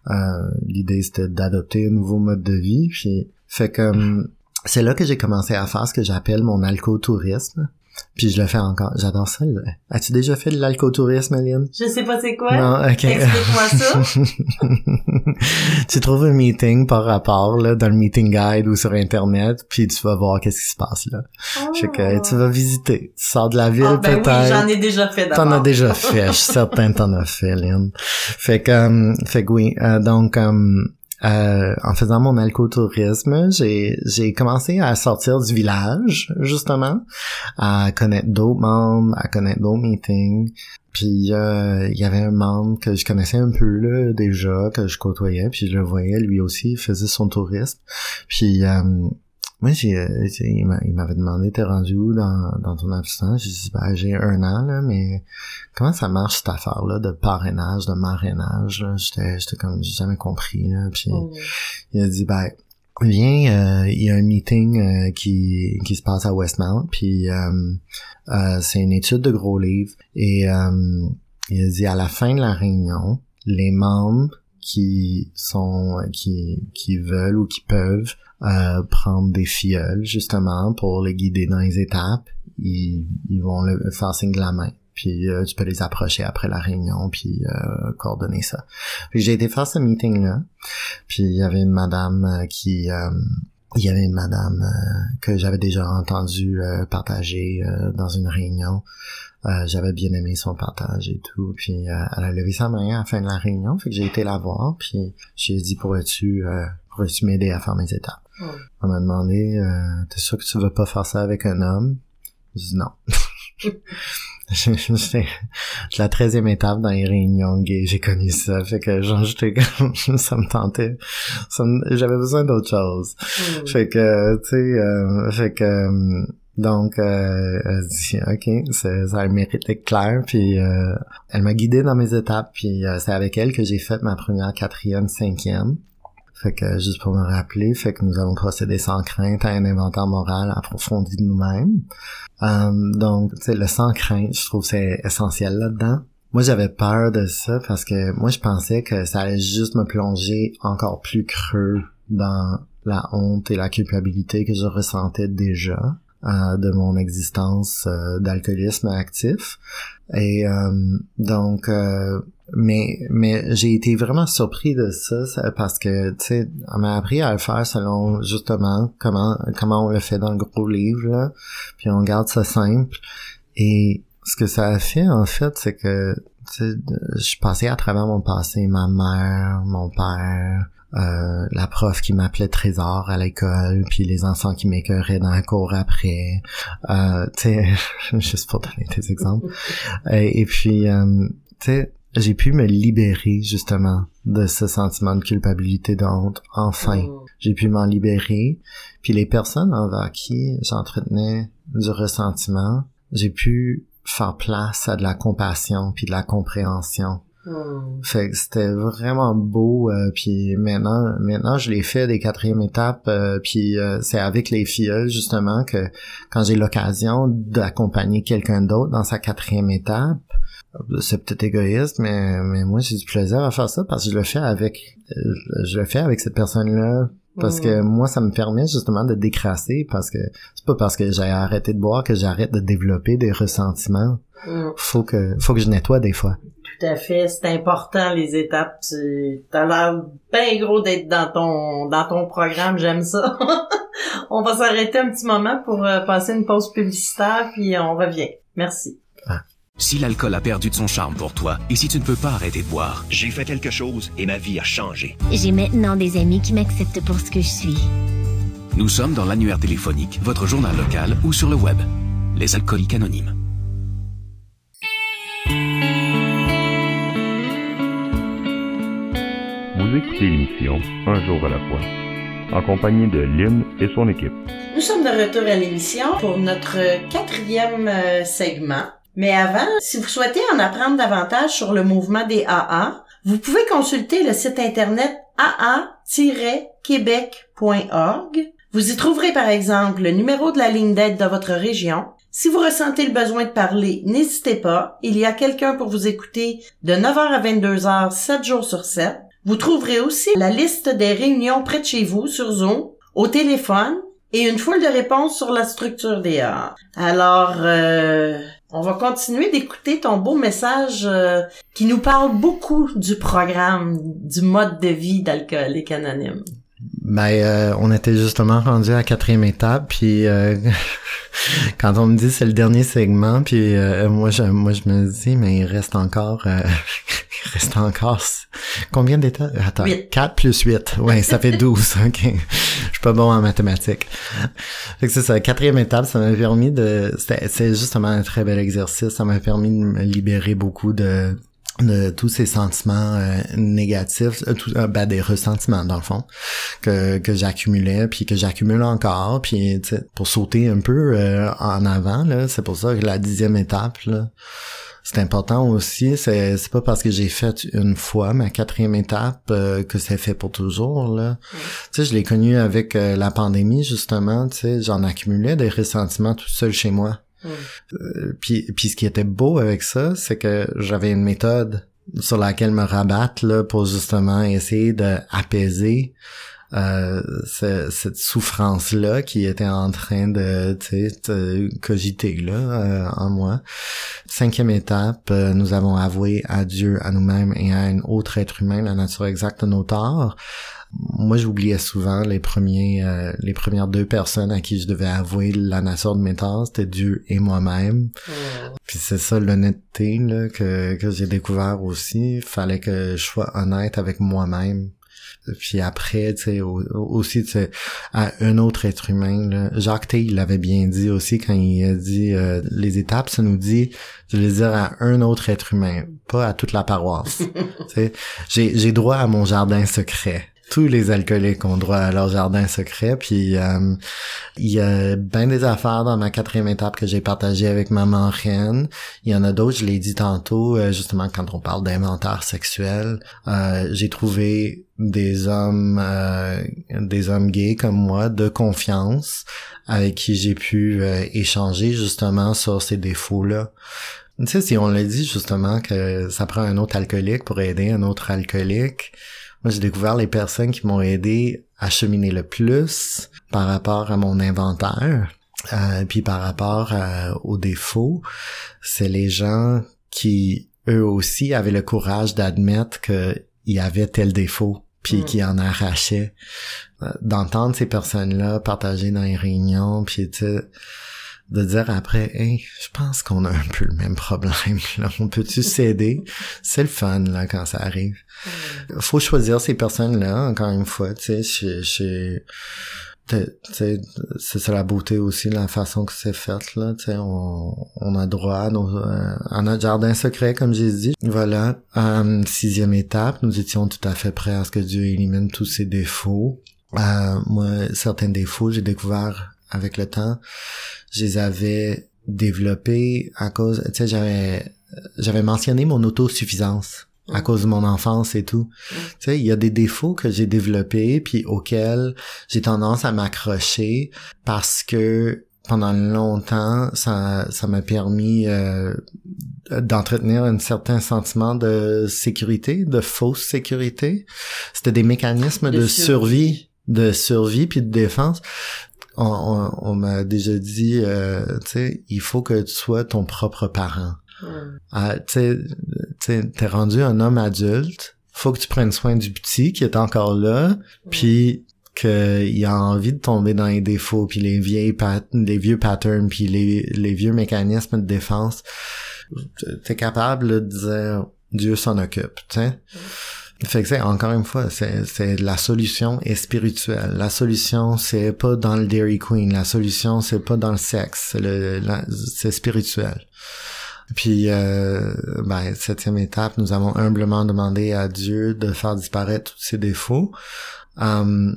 Euh, L'idée c'était d'adopter un nouveau mode de vie. Puis fait que c'est là que j'ai commencé à faire ce que j'appelle mon alcotourisme. Puis je le fais encore. J'adore ça. As-tu déjà fait de l'alcotourisme, Aline?
Je sais pas c'est quoi.
Non, ok.
Explique-moi ça. [LAUGHS]
tu trouves un meeting par rapport, là, dans le meeting guide ou sur Internet, puis tu vas voir qu'est-ce qui se passe, là. Oh. Fait que tu vas visiter. Tu sors de la ville,
oh, ben
peut-être.
Oui, j'en ai déjà fait d'abord.
T'en as déjà fait. Je suis certain que t'en as fait, Aline. Fait que, um, fait que oui. Euh, donc, um, euh, en faisant mon alcotourisme, j'ai j'ai commencé à sortir du village justement, à connaître d'autres membres, à connaître d'autres meetings. Puis euh, il y avait un membre que je connaissais un peu là déjà que je côtoyais, puis je le voyais lui aussi, il faisait son tourisme. Puis euh, moi, j'ai, euh, il m'avait demandé, t'es rendu où dans, dans ton assistance? J'ai dit, ben, j'ai un an, là, mais comment ça marche cette affaire-là de parrainage, de marrainage, là? J'étais, j'étais comme, j'ai jamais compris, là. Puis,
Oh.
il a dit, ben, viens, euh, il y a un meeting euh, qui, qui se passe à Westmount, puis euh, euh, c'est une étude de gros livres, et euh, il a dit, à la fin de la réunion, les membres qui sont qui qui veulent ou qui peuvent euh, prendre des filleuls justement pour les guider dans les étapes. Ils, ils vont le faire signe de la main. Puis euh, tu peux les approcher après la réunion puis euh, coordonner ça. J'ai été faire ce meeting là puis il y avait une madame euh, qui euh, il y avait une madame euh, que j'avais déjà entendu partager dans une réunion euh, j'avais bien aimé son partage et tout. Puis euh, elle a levé sa main à la fin de la réunion, fait que j'ai été la voir. Puis j'ai dit pourrais-tu euh, pourrais-tu m'aider à faire mes étapes?
Mm.
Elle m'a demandé euh, t'es sûr que tu veux pas faire ça avec un homme? J'ai dit non. [LAUGHS] C'est la treizième étape dans les réunions gays, j'ai connu ça, fait que genre j'étais comme [LAUGHS] ça me tentait, me- j'avais besoin d'autre chose.
Mm.
Fait que, tu sais, euh, fait que, euh, donc, euh, elle dit, ok, ça a mérite d'être clair, puis euh, elle m'a guidé dans mes étapes, puis euh, c'est avec elle que j'ai fait ma première, quatrième, cinquième. Fait que, juste pour me rappeler, fait que nous avons procédé sans crainte à un inventaire moral approfondi de nous-mêmes. Euh, donc, tu sais, le sans crainte, je trouve c'est essentiel là-dedans. Moi, j'avais peur de ça parce que moi, je pensais que ça allait juste me plonger encore plus creux dans la honte et la culpabilité que je ressentais déjà euh, de mon existence euh, d'alcoolisme actif. Et euh, donc, mais mais j'ai été vraiment surpris de ça, parce que tu sais, on m'a appris à le faire selon justement comment comment on le fait dans le gros livre là, puis on garde ça simple. Et ce que ça a fait en fait, c'est que je passé à travers mon passé, ma mère, mon père, euh, la prof qui m'appelait Trésor à l'école, puis les enfants qui m'écœuraient dans la cour après. Euh, tu sais, [LAUGHS] juste pour donner des exemples. [LAUGHS] Et, et puis, euh, tu sais, j'ai pu me libérer justement de ce sentiment de culpabilité, de honte. Enfin,
Mm.
j'ai pu m'en libérer. Puis les personnes envers qui j'entretenais du ressentiment, j'ai pu faire place à de la compassion puis de la compréhension.
Mm.
Fait que c'était vraiment beau. euh, puis maintenant, maintenant je l'ai fait des quatrièmes étapes. euh, puis euh, c'est avec les filles justement que quand j'ai l'occasion d'accompagner quelqu'un d'autre dans sa quatrième étape, c'est peut-être égoïste, mais mais moi j'ai du plaisir à faire ça parce que je le fais avec, je le fais avec cette personne-là. Parce
Mm.
que moi, ça me permet justement de décrasser parce que c'est pas parce que j'ai arrêté de boire que j'arrête de développer des ressentiments.
Mm.
Faut que, faut que je nettoie des fois.
Tout à fait, c'est important les étapes. Tu as l'air bien gros d'être dans ton dans ton programme, j'aime ça. [LAUGHS] on va s'arrêter un petit moment pour euh, passer une pause publicitaire puis on revient. Merci.
Si l'alcool a perdu de son charme pour toi et si tu ne peux pas arrêter de boire,
J'ai fait quelque chose et ma vie a changé.
J'ai maintenant des amis qui m'acceptent pour ce que je suis.
nous sommes dans l'annuaire téléphonique, votre journal local ou sur le web. Les alcooliques anonymes.
Vous l'émission Un jour à la fois, en compagnie de Lynn et son équipe.
Nous sommes de retour à l'émission pour notre quatrième euh, segment. Mais avant, si vous souhaitez en apprendre davantage sur le mouvement des AA, vous pouvez consulter le site internet aa-québec.org. Vous y trouverez par exemple le numéro de la ligne d'aide de votre région. Si vous ressentez le besoin de parler, n'hésitez pas. Il y a quelqu'un pour vous écouter de 9h à 22h, 7 jours sur 7. Vous trouverez aussi la liste des réunions près de chez vous sur Zoom, au téléphone et une foule de réponses sur la structure des arts. Alors, euh, on va continuer d'écouter ton beau message euh, qui nous parle beaucoup du programme, du mode de vie d'alcoolique anonyme.
Ben, euh, on était justement rendu à la quatrième étape, puis euh, [LAUGHS] quand on me dit c'est le dernier segment, puis euh, moi je moi je me dis mais il reste encore euh, [LAUGHS] il reste encore combien d'étapes Attends,
Huit.
4 plus 8. Ouais, ça fait 12. [LAUGHS] OK. Je suis pas bon en mathématiques. Fait que c'est ça, quatrième étape, ça m'a permis de c'est justement un très bel exercice, ça m'a permis de me libérer beaucoup de de tous ces sentiments euh, négatifs, euh, tout, euh, ben, des ressentiments dans le fond que, que j'accumulais puis que j'accumule encore puis pour sauter un peu en avant là, c'est pour ça que la dixième étape là, c'est important aussi. C'est c'est pas parce que j'ai fait une fois ma quatrième étape que c'est fait pour toujours là. Tu sais, je l'ai connu avec la pandémie justement. Tu sais, j'en accumulais des ressentiments tout seul chez moi. Euh, puis, ce qui était beau avec ça, c'est que j'avais une méthode sur laquelle me rabattre là, pour justement essayer de apaiser euh, cette souffrance-là qui était en train de, de cogiter là, euh, en moi. Cinquième étape, euh, nous avons avoué à Dieu, à nous-mêmes et à un autre être humain la nature exacte de nos torts moi j'oubliais souvent les premiers euh, les premières deux personnes à qui je devais avouer la nature de mes torts. C'était Dieu et moi-même. Puis c'est ça l'honnêteté là que que j'ai découvert aussi. Fallait que je sois honnête avec moi-même. Puis après tu sais aussi tu sais à un autre être humain là. Jacques T il l'avait bien dit aussi quand il a dit euh, les étapes ça nous dit je veux dire à un autre être humain pas à toute la paroisse. [LAUGHS] Tu sais j'ai j'ai droit à mon jardin secret tous les alcooliques ont droit à leur jardin secret. Puis euh, il y a bien des affaires dans ma quatrième étape que j'ai partagé avec maman reine. Il y en a d'autres, je l'ai dit tantôt, euh, justement quand on parle d'inventaire sexuel. Euh, j'ai trouvé des hommes des hommes gays comme moi de confiance avec qui j'ai pu échanger justement sur ces défauts là. Tu sais, si on l'a dit justement que ça prend un autre alcoolique pour aider un autre alcoolique, moi, j'ai découvert les personnes qui m'ont aidé à cheminer le plus par rapport à mon inventaire, euh, puis par rapport euh, aux défauts. C'est les gens qui, eux aussi, avaient le courage d'admettre qu'il y avait tel défaut puis mm. qui en arrachaient. Euh, d'entendre ces personnes-là partager dans les réunions, puis tu sais, de dire après, hey, je pense qu'on a un peu le même problème. Là. On peut-tu s'aider? C'est le fun là quand ça arrive. Faut choisir ces personnes-là, encore une fois, tu sais, chez, c'est ça la beauté aussi la façon que c'est fait là tu sais on, on a droit à, nos, euh, à notre jardin secret comme j'ai dit voilà euh, sixième étape nous étions tout à fait prêts à ce que Dieu élimine tous ses défauts euh, moi certains défauts j'ai découvert avec le temps je les avais développés à cause, tu sais, j'avais, j'avais mentionné mon autosuffisance à cause de mon enfance et tout. Tu sais, il y a des défauts que j'ai développés puis auxquels j'ai tendance à m'accrocher parce que pendant longtemps, ça ça m'a permis euh, d'entretenir un certain sentiment de sécurité, de fausse sécurité. C'était des mécanismes de, survie de survie puis de défense on, m'a déjà dit, euh, tu sais, il faut que tu sois ton propre parent. Ah, tu sais, t'es rendu un homme adulte, faut que tu prennes soin du petit qui est encore là, puis qu'il a envie de tomber dans les défauts, puis les vieilles pat les vieux patterns, puis les, les vieux mécanismes de défense. T'es capable de dire Dieu s'en occupe, tu sais. Fait que c'est encore une fois, c'est, la solution est spirituelle. La solution c'est pas dans le Dairy Queen. La solution c'est pas dans le sexe. C'est, spirituel. Puis, euh, ben, septième étape, nous avons humblement demandé à Dieu de faire disparaître tous ses défauts. Um,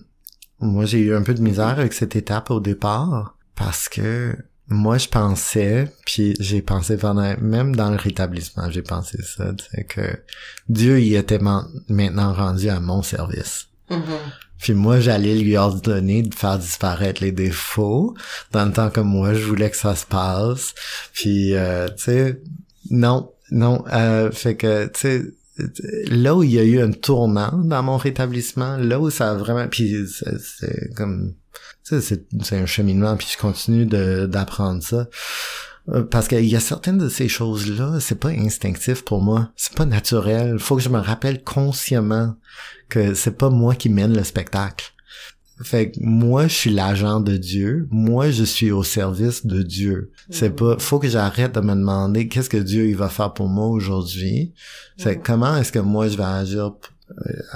moi, j'ai eu un peu de misère avec cette étape au départ parce que moi je pensais puis j'ai pensé pendant même dans le rétablissement j'ai pensé ça c'est que Dieu y était maintenant rendu à mon service mm-hmm. puis moi j'allais lui ordonner de faire disparaître les défauts dans le temps que moi je voulais que ça se passe puis euh, tu sais non non euh, fait que tu sais là où il y a eu un tournant dans mon rétablissement là où ça a vraiment puis c'est comme c'est un cheminement, puis je continue d'apprendre ça. Euh, parce qu'il y a certaines de ces choses-là, c'est pas instinctif pour moi. C'est pas naturel. Faut que je me rappelle consciemment que c'est pas moi qui mène le spectacle. Fait que moi, je suis l'agent de Dieu. Moi, je suis au service de Dieu. C'est mm-hmm. pas, faut que j'arrête de me demander qu'est-ce que Dieu il va faire pour moi aujourd'hui. C'est mm-hmm. comment est-ce que moi je vais agir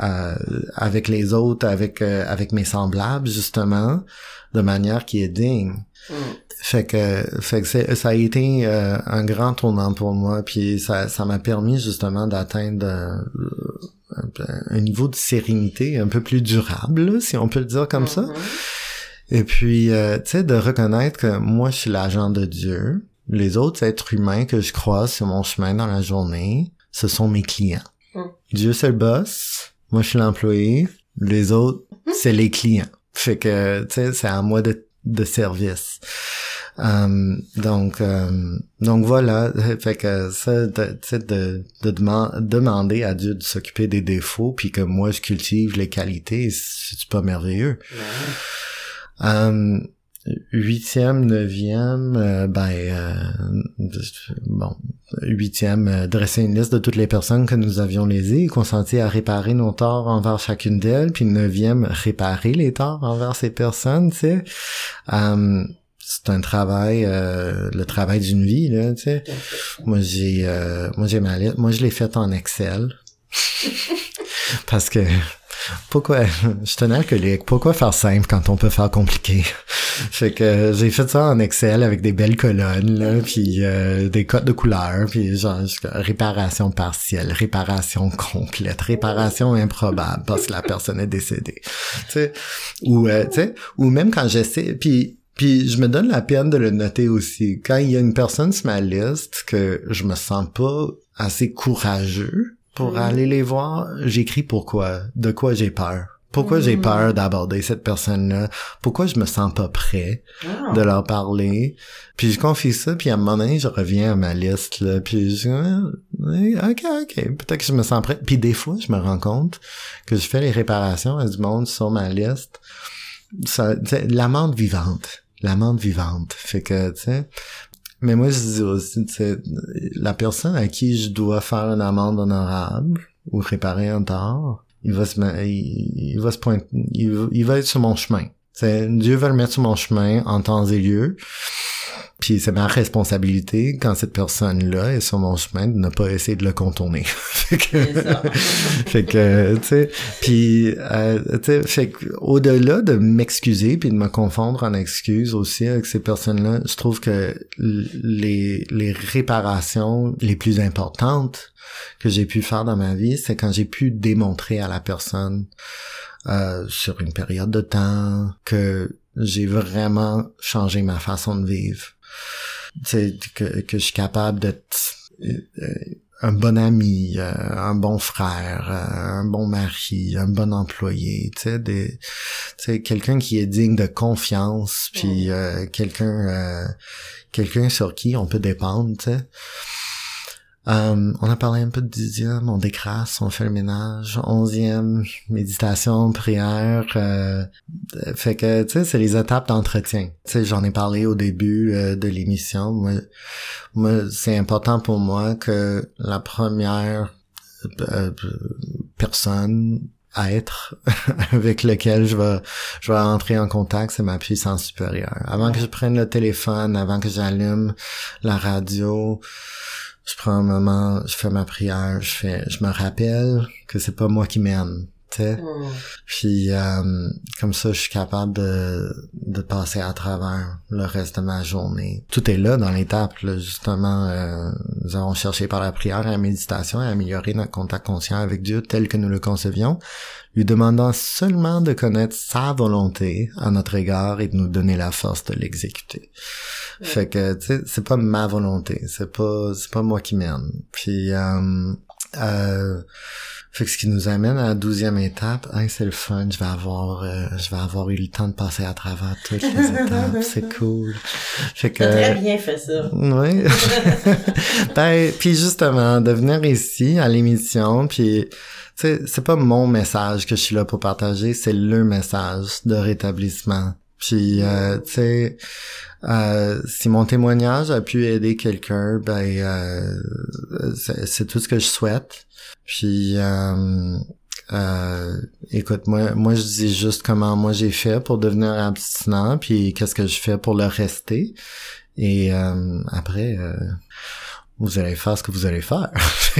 euh, avec les autres, avec euh, avec mes semblables justement, de manière qui est digne. Mm. Fait que, fait que ça a été euh, un grand tournant pour moi, puis ça, ça m'a permis justement d'atteindre euh, un, niveau de sérénité un peu plus durable, si on peut le dire comme ça. Et puis, euh, tu sais, de reconnaître que moi, je suis l'agent de Dieu. Les autres êtres humains que je croise sur mon chemin dans la journée, ce sont mes clients.
Mm.
Dieu, c'est le boss. Moi, je suis l'employé. Les autres, c'est les clients. Fait que, tu sais, c'est à moi de, de service. Euh, donc, euh, donc voilà. [LAUGHS] Fait que ça, de, tu sais, de, de deman- demander à Dieu de s'occuper des défauts, puis que moi, je cultive les qualités, c'est pas merveilleux. Euh, huitième, neuvième, euh, ben, euh, bon, huitième, euh, dresser une liste de toutes les personnes que nous avions lésées et consenti à réparer nos torts envers chacune d'elles, puis neuvième, réparer les torts envers ces personnes, tu sais. Euh, c'est un travail, euh, le travail d'une vie, là, tu sais. Moi, j'ai, euh, moi, j'ai ma liste, moi, je l'ai faite en Excel. [LAUGHS] Parce que, pourquoi, je un alcoolique, pourquoi faire simple quand on peut faire compliqué? [LAUGHS] fait que j'ai fait ça en Excel avec des belles colonnes, là, puis euh, des codes de couleurs, puis genre, réparation partielle, réparation complète, réparation improbable parce que la personne est décédée. Tu sais, ou, euh, tu sais, ou même quand j'essaie, puis puis je me donne la peine de le noter aussi. Quand il y a une personne sur ma liste que je me sens pas assez courageux pour
Mhm.
aller les voir, j'écris pourquoi, de quoi j'ai peur. Pourquoi j'ai
Mhm.
peur d'aborder cette personne-là? Pourquoi je me sens pas prêt
Ah.
de leur parler? Puis je confie ça, puis à un moment donné, je reviens à ma liste, là, puis je dis, ok, ok, peut-être que je me sens prêt. Puis des fois, je me rends compte que je fais les réparations à du monde sur ma liste. Ça, l'amende vivante. L'amende vivante. Fait que, tu sais, mais moi, je dis aussi, la personne à qui je dois faire une amende honorable ou réparer un tort, il va se, il, il va se pointer, il, il va être sur mon chemin. Tu sais, Dieu va le mettre sur mon chemin en temps et lieu. Puis c'est ma responsabilité quand cette personne-là est sur mon chemin de ne pas essayer de le contourner. [LAUGHS] fait que, [LAUGHS] fait tu sais, puis, euh, tu sais, fait au-delà de m'excuser puis de me confondre en excuses aussi avec ces personnes-là, je trouve que les, les réparations les plus importantes que j'ai pu faire dans ma vie, c'est quand j'ai pu démontrer à la personne euh, sur une période de temps que j'ai vraiment changé ma façon de vivre. Tu sais, que, que je suis capable d'être euh, un bon ami, euh, un bon frère, euh, un bon mari, un bon employé, tu sais, des, tu sais, quelqu'un qui est digne de confiance, puis euh, quelqu'un, euh, quelqu'un sur qui on peut dépendre, tu sais. Euh, on a parlé un peu de dixième, on décrasse, on fait le ménage, onzième, méditation, prière, euh, fait que, tu sais, c'est les étapes d'entretien. Tu sais, j'en ai parlé au début euh, de l'émission. Moi, moi c'est important pour moi que la première euh, personne à être [LAUGHS] avec lequel je vais je vais entrer en contact, c'est ma puissance supérieure. Avant que je prenne le téléphone, avant que j'allume la radio, je prends un moment, je fais ma prière, je fais je me rappelle que c'est pas moi qui mène.
Mm.
Puis euh, comme ça, je suis capable de, de passer à travers le reste de ma journée. Tout est là dans l'étape, justement. euh, nous avons cherché par la prière et la méditation à améliorer notre contact conscient avec Dieu tel que nous le concevions, lui demandant seulement de connaître sa volonté à notre égard et de nous donner la force de l'exécuter. Fait que, tu sais, c'est pas ma volonté, c'est pas, c'est pas moi qui mène. Puis, euh, euh, fait que ce qui nous amène à la douzième étape, hein, c'est le fun. Je vais avoir, euh, je vais avoir eu le temps de passer à travers toutes les [LAUGHS] étapes. C'est cool. Fait que.
T'as très bien fait ça.
Oui. [LAUGHS] ben, puis justement, de venir ici à l'émission, puis tu sais, c'est pas mon message que je suis là pour partager, c'est le message de rétablissement. Puis, euh, tu sais, euh, si mon témoignage a pu aider quelqu'un, ben, euh, c'est tout ce que je souhaite. Puis, euh, euh, écoute, moi, moi, je dis juste comment moi j'ai fait pour devenir abstinent, puis qu'est-ce que je fais pour le rester. Et euh, après, vous allez faire ce que vous allez faire. [LAUGHS]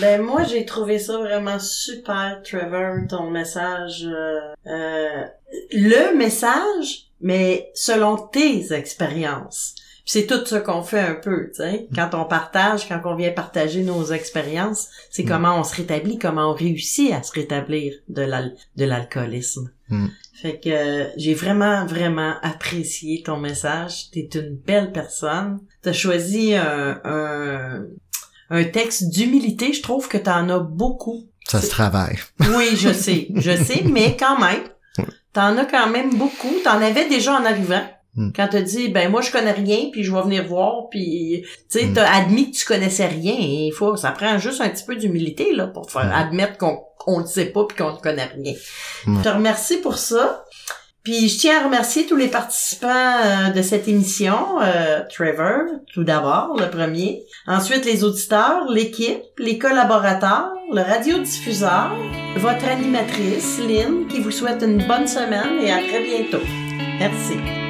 Ben moi j'ai trouvé ça vraiment super, Trevor, ton message. euh, euh, le message mais selon tes expériences. C'est tout ce qu'on fait un peu, tu sais. Quand on partage, quand on vient partager nos expériences, c'est
Mm.
comment on se rétablit, comment on réussit à se rétablir de l'alcoolisme.
Mm.
Fait que euh, j'ai vraiment, vraiment apprécié ton message. T'es une belle personne. T'as choisi un, un, un texte d'humilité. Je trouve que t'en as beaucoup.
Ça se travaille. [LAUGHS]
Oui, je sais, je sais, mais quand même, t'en as quand même beaucoup. T'en avais déjà en arrivant.
Mm.
Quand t'as dit, ben moi je connais rien, puis je vais venir voir, puis tu sais,
Mm.
t'as admis que tu connaissais rien. Il faut, ça prend juste un petit peu d'humilité là pour faire
Mm.
admettre qu'on on ne sait pas puis qu'on ne connaît rien. Je te remercie pour ça. Puis je tiens à remercier tous les participants euh, de cette émission. Euh, Trevor, tout d'abord, le premier. Ensuite, les auditeurs, l'équipe, les collaborateurs, le radiodiffuseur, votre animatrice, Lynn, qui vous souhaite une bonne semaine et à très bientôt. Merci.